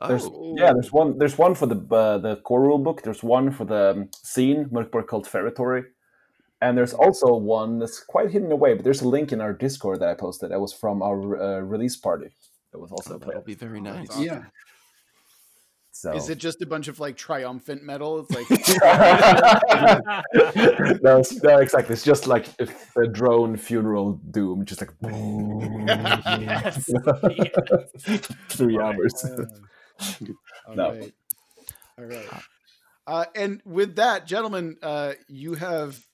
There's, Oh, yeah, there's one. There's one for the uh, the core rule book. There's one for the um, zine, Mörkborg Cult Feretory, and there's also one that's quite hidden away. But there's a link in our Discord that I posted. That was from our uh, release party. That was also oh, a that'll be very nice. awesome. Yeah. So. Is it just a bunch of like triumphant metal? It's like no, it's- no, exactly. It's just like if a drone funeral doom, just like yes. yes. three Right. hours. All No. right. All right. Uh, and with that, gentlemen, uh, you have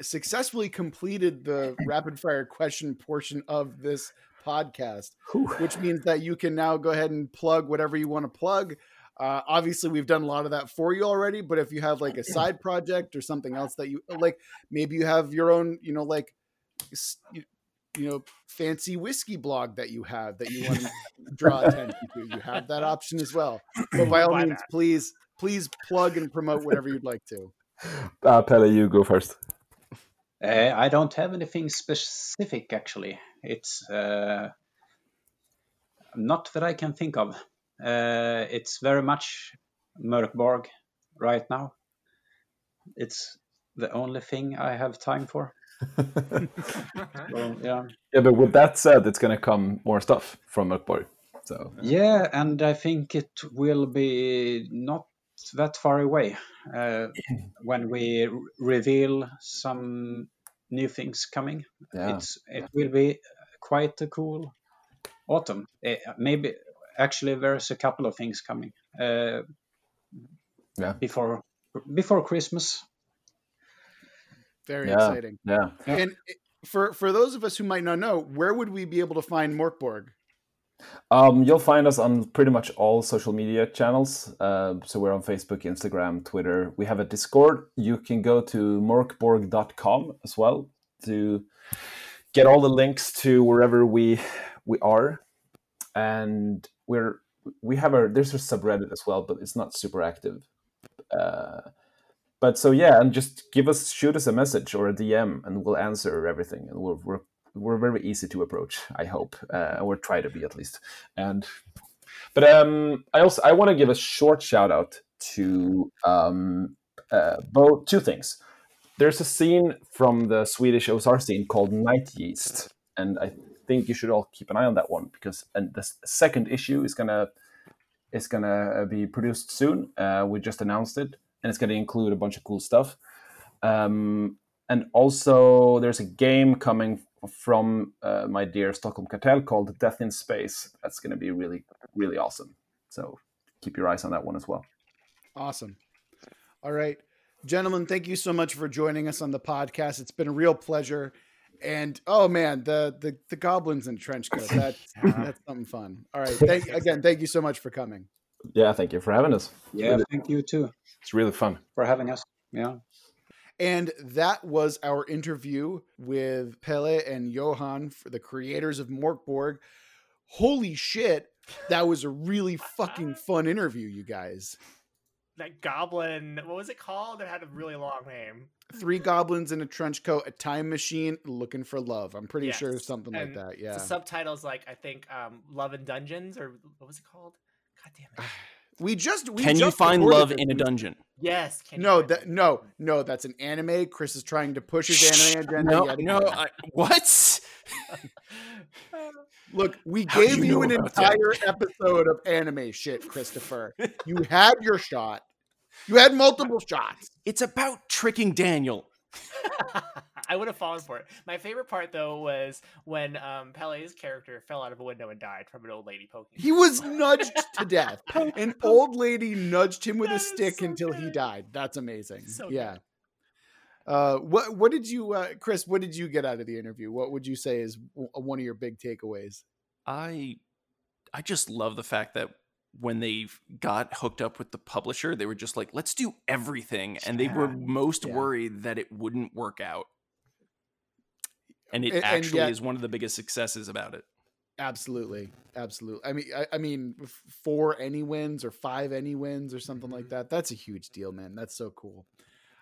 successfully completed the rapid fire question portion of this podcast, Whew. which means that you can now go ahead and plug whatever you want to plug. Uh, obviously, we've done a lot of that for you already, but if you have like a side project or something else that you like, maybe you have your own, you know, like, you, you know, fancy whiskey blog that you have that you want to draw attention to. You have that option as well. But by all Why means, not? please, please plug and promote whatever you'd like to. Uh, Pelle, you go first. Uh, I don't have anything specific actually. It's uh, not that I can think of. Uh, it's very much Mörk Borg right now. it's the only thing I have time for. so, yeah. Yeah, but with that said, it's going to come more stuff from Mörk Borg. So yeah, and I think it will be not that far away uh, when we reveal some new things coming. Yeah. It's it will be quite a cool autumn. Uh, maybe actually there's a couple of things coming. Uh, Yeah. Before before Christmas. Very Yeah. exciting. yeah, And for for those of us who might not know, where would we be able to find Mörk Borg? um, you'll find us on pretty much all social media channels. Uh, so we're on Facebook, Instagram, Twitter. We have a Discord. You can go to morkborg.com as well to get all the links to wherever we we are, and we're we have a there's a subreddit as well, but it's not super active. Uh, but so yeah, and just give us shoot us a message or a DM, and we'll answer everything, and we're we're we're very easy to approach. I hope, uh, or try to be at least. And but um, I also I want to give a short shout out to um, uh, both two things. There's a zine from the Swedish OSR scene called Night Yeast, and I think you should all keep an eye on that one because and the second issue is gonna is gonna be produced soon. Uh, we just announced it, and it's gonna include a bunch of cool stuff. Um, and also, there's a game coming from uh, my dear Stockholm Kartell called Death in Space. That's gonna be really really awesome. So keep your eyes on that one as well. Awesome. All right. Gentlemen, thank you so much for joining us on the podcast. It's been a real pleasure. And oh man, the the, the goblins in trench coat. That's that's something fun. All right. Thank again, thank you so much for coming. Yeah, thank you for having us. Yeah, Really- thank you too it's really fun. for having us. Yeah. And that was our interview with Pelle and Johan, for the creators of Mörk Borg. Holy shit, that was a really fucking fun interview, you guys. that goblin, what was it called? It had a really long name. Three goblins in a trench coat, a time machine, looking for love. I'm pretty sure Yes, something like that. Yeah. The subtitles like I think um Love and Dungeons or what was it called? God damn it. We just we Can you find love in a dungeon? Yes. Can No, find that no, no, that's an anime. Chris is trying to push his anime agenda. No, yet no. I, what? Look, we How gave you you, know an about that? entire episode of anime shit, Christopher. You had your shot. You had multiple shots. It's about tricking Daniel. I would have fallen for it. My favorite part though was when um, Pelle's character fell out of a window and died from an old lady poking. He was nudged to death. An old lady nudged him with a stick so until he died. That's amazing. So yeah. Uh, what what did you, uh, Chris? What did you get out of the interview? What would you say is w- one of your big takeaways? I I just love the fact that when they got hooked up with the publisher, they were just like, "Let's do everything," and they were most Yeah. worried that it wouldn't work out. And it And- and actually yet- is one of the biggest successes about it. Absolutely, absolutely. I mean, I, I mean, four ENnie wins or five ENnie wins or something like that. That's a huge deal, man. That's so cool.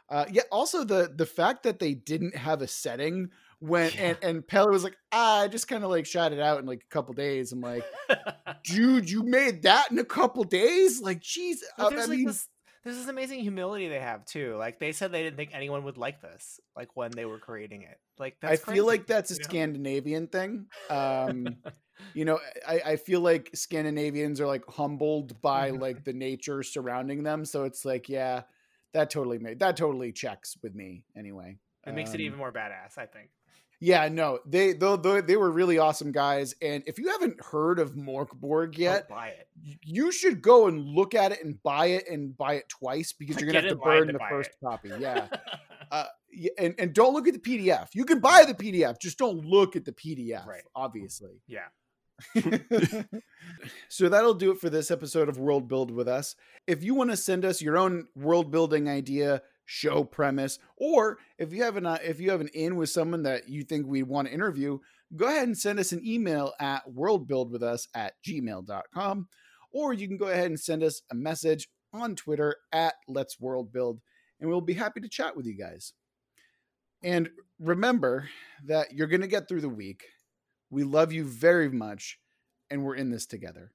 Uh, yeah. Also, the the fact that they didn't have a setting when and and Pelle was like, ah, I just kind of like shot it out in like a couple days. I'm like, dude, you made that in a couple days? Like, jeez. There's I like mean, this there's is amazing humility they have too. Like they said they didn't think anyone would like this, like when they were creating it. Like that's I that's feel like that's a you know? Scandinavian thing. Um, you know, I, I feel like Scandinavians are like humbled by Mhm. like the nature surrounding them. So it's like, yeah, that totally made that totally checks with me anyway. It makes it Um, even more badass, I think. Yeah, no, they though they, they were really awesome guys. And if you haven't heard of Mörk Borg yet, buy it. you should go and look at it and buy it and buy it twice because you're gonna have to burn to the first it. copy. Yeah. uh, and and don't look at the PDF. You can buy the PDF, just don't look at the PDF. Right. Obviously. yeah. so that'll do it for this episode of World Build with us. If you want to send us your own world building idea, show premise, or if you have an uh, if you have an in with someone that you think we'd want to interview, go ahead and send us an email at worldbuildwithus at gmail.com. Or you can go ahead and send us a message on Twitter at Let's World Build, and we'll be happy to chat with you guys. And remember that you're going to get through the week. We love you very much, and we're in this together.